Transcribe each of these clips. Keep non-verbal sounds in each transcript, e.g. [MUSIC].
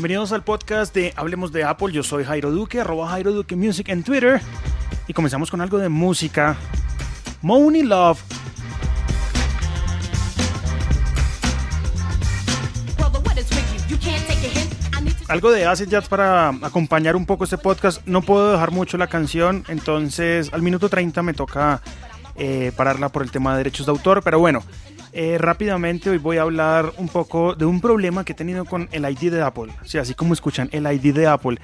Bienvenidos al podcast de Hablemos de Apple. Yo soy Jairo Duque, arroba Jairo Duque Music en Twitter. Y comenzamos con algo de música. Money Love. Algo de Acid Jazz para acompañar un poco este podcast. No puedo dejar mucho la canción, entonces al minuto 30 me toca eh, pararla por el tema de derechos de autor. Pero bueno, eh, rápidamente hoy voy a hablar un poco de un problema que he tenido con el ID de Apple. Sea, así como escuchan, el ID de Apple.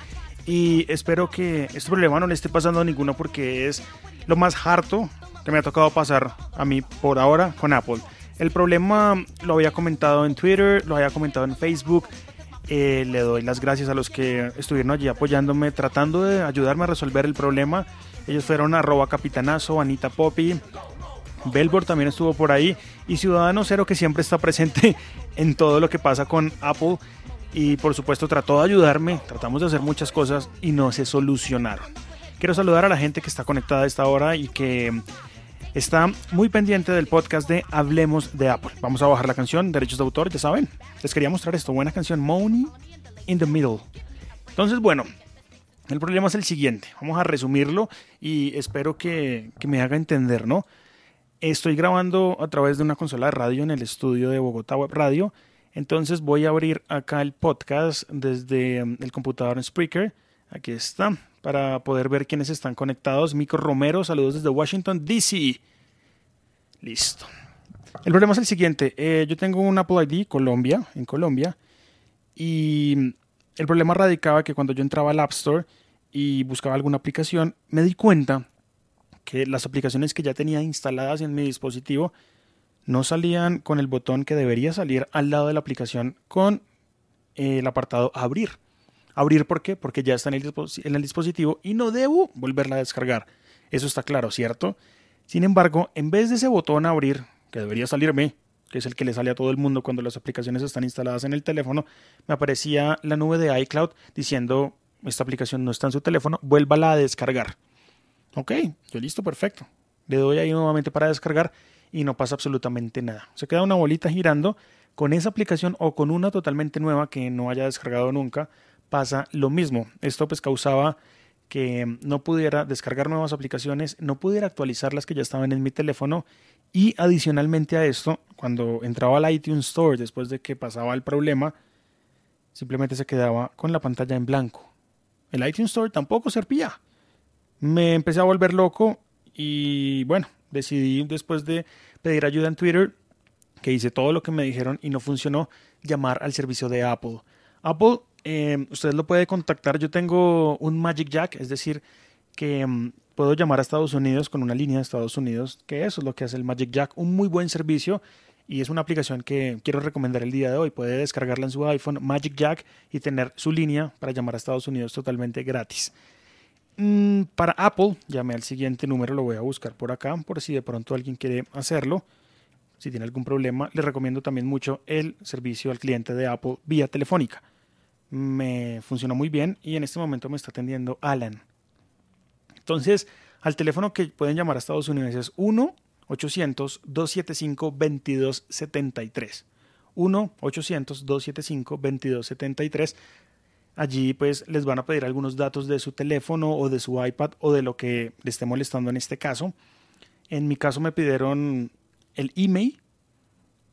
Y espero que este problema no le esté pasando a ninguno porque es lo más harto que me ha tocado pasar a mí por ahora con Apple. El problema lo había comentado en Twitter, lo había comentado en Facebook. Eh, le doy las gracias a los que estuvieron allí apoyándome, tratando de ayudarme a resolver el problema. Ellos fueron arroba capitanazo, Anita Poppy, Belbor también estuvo por ahí y Ciudadano Cero que siempre está presente [LAUGHS] en todo lo que pasa con Apple y por supuesto trató de ayudarme, tratamos de hacer muchas cosas y no se solucionaron. Quiero saludar a la gente que está conectada a esta hora y que está muy pendiente del podcast de Hablemos de Apple. Vamos a bajar la canción, derechos de autor, ya saben. Les quería mostrar esto, buena canción, Money in the Middle. Entonces, bueno, el problema es el siguiente. Vamos a resumirlo y espero que, que me haga entender, ¿no? Estoy grabando a través de una consola de radio en el estudio de Bogotá Web Radio. Entonces voy a abrir acá el podcast desde mm, el computador en Spreaker. Aquí está, para poder ver quiénes están conectados. Mico Romero, saludos desde Washington, D.C. Listo. El problema es el siguiente. Eh, yo tengo un Apple ID Colombia, en Colombia, y mm, el problema radicaba que cuando yo entraba al App Store y buscaba alguna aplicación, me di cuenta que las aplicaciones que ya tenía instaladas en mi dispositivo no salían con el botón que debería salir al lado de la aplicación con el apartado abrir. Abrir, ¿por qué? Porque ya está en el, en el dispositivo y no debo volverla a descargar. Eso está claro, ¿cierto? Sin embargo, en vez de ese botón abrir, que debería salirme, que es el que le sale a todo el mundo cuando las aplicaciones están instaladas en el teléfono, me aparecía la nube de iCloud diciendo, esta aplicación no está en su teléfono, vuélvala a descargar. Ok, yo listo, perfecto. Le doy ahí nuevamente para descargar y no pasa absolutamente nada. Se queda una bolita girando. Con esa aplicación o con una totalmente nueva que no haya descargado nunca, pasa lo mismo. Esto pues causaba que no pudiera descargar nuevas aplicaciones, no pudiera actualizar las que ya estaban en mi teléfono y adicionalmente a esto, cuando entraba al iTunes Store después de que pasaba el problema, simplemente se quedaba con la pantalla en blanco. El iTunes Store tampoco servía me empecé a volver loco y bueno, decidí después de pedir ayuda en Twitter, que hice todo lo que me dijeron y no funcionó, llamar al servicio de Apple. Apple, eh, usted lo puede contactar, yo tengo un Magic Jack, es decir, que mm, puedo llamar a Estados Unidos con una línea de Estados Unidos, que eso es lo que hace el Magic Jack, un muy buen servicio y es una aplicación que quiero recomendar el día de hoy. Puede descargarla en su iPhone Magic Jack y tener su línea para llamar a Estados Unidos totalmente gratis. Mm, para Apple, llame al siguiente número, lo voy a buscar por acá, por si de pronto alguien quiere hacerlo. Si tiene algún problema, le recomiendo también mucho el servicio al cliente de Apple vía telefónica. Me funcionó muy bien y en este momento me está atendiendo Alan. Entonces, al teléfono que pueden llamar a Estados Unidos es 1-800-275-2273. 1-800-275-2273 Allí pues les van a pedir algunos datos de su teléfono o de su iPad o de lo que le esté molestando en este caso. En mi caso me pidieron el email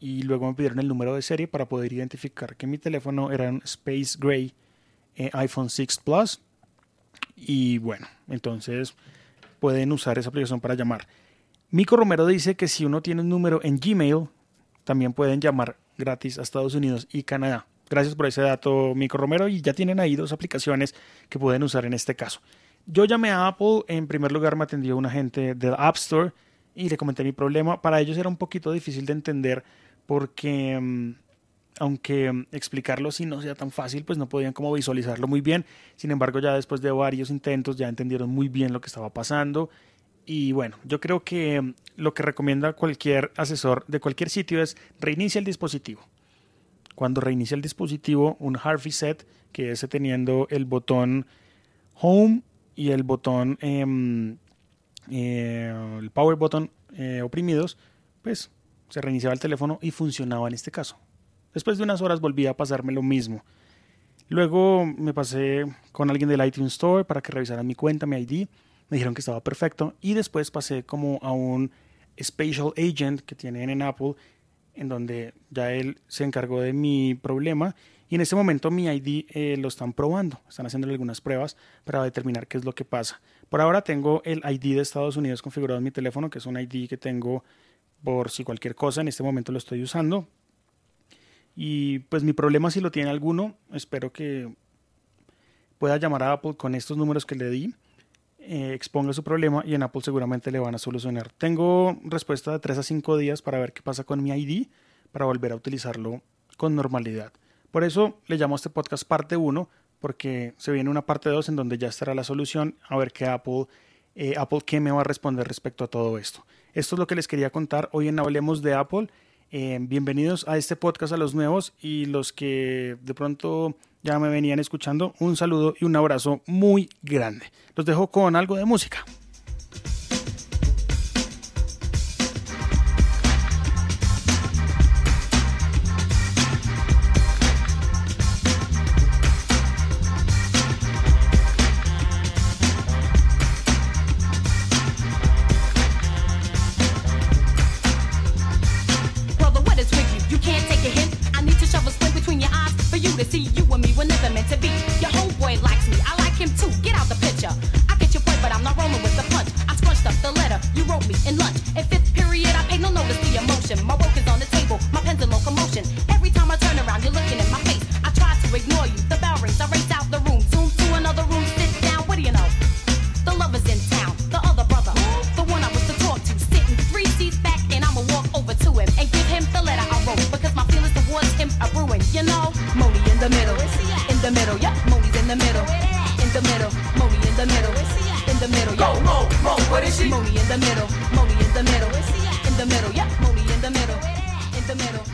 y luego me pidieron el número de serie para poder identificar que mi teléfono era un Space Gray eh, iPhone 6 Plus. Y bueno, entonces pueden usar esa aplicación para llamar. Mico Romero dice que si uno tiene un número en Gmail, también pueden llamar gratis a Estados Unidos y Canadá. Gracias por ese dato, Mico Romero. Y ya tienen ahí dos aplicaciones que pueden usar en este caso. Yo llamé a Apple, en primer lugar me atendió un agente del App Store y le comenté mi problema. Para ellos era un poquito difícil de entender porque mm, aunque mm, explicarlo si no sea tan fácil, pues no podían como visualizarlo muy bien. Sin embargo, ya después de varios intentos ya entendieron muy bien lo que estaba pasando. Y bueno, yo creo que mm, lo que recomienda cualquier asesor de cualquier sitio es reinicia el dispositivo cuando reinicia el dispositivo un hard reset, que es teniendo el botón home y el botón, em, eh, el power button eh, oprimidos, pues se reiniciaba el teléfono y funcionaba en este caso. Después de unas horas volvía a pasarme lo mismo. Luego me pasé con alguien del iTunes Store para que revisaran mi cuenta, mi ID. Me dijeron que estaba perfecto. Y después pasé como a un Special Agent que tienen en Apple, en donde ya él se encargó de mi problema. Y en ese momento mi ID eh, lo están probando. Están haciendo algunas pruebas para determinar qué es lo que pasa. Por ahora tengo el ID de Estados Unidos configurado en mi teléfono, que es un ID que tengo por si cualquier cosa. En este momento lo estoy usando. Y pues mi problema si lo tiene alguno, espero que pueda llamar a Apple con estos números que le di, eh, exponga su problema y en Apple seguramente le van a solucionar. Tengo respuesta de 3 a 5 días para ver qué pasa con mi ID, para volver a utilizarlo con normalidad. Por eso le llamo a este podcast parte 1, porque se viene una parte 2 en donde ya estará la solución, a ver qué Apple, eh, Apple qué me va a responder respecto a todo esto. Esto es lo que les quería contar hoy en Hablemos de Apple. Eh, bienvenidos a este podcast a los nuevos y los que de pronto ya me venían escuchando. Un saludo y un abrazo muy grande. Los dejo con algo de música. for you to see you and me were never meant to be. Your homeboy likes me, I like him too. the middle, in the middle, yeah, Moni's in the middle, in the middle, Moni in the middle, in the middle, go, Mo, Mo, What is she? Moni in the middle, Moni in the middle, in the middle, yeah, Moni in the middle, in the middle.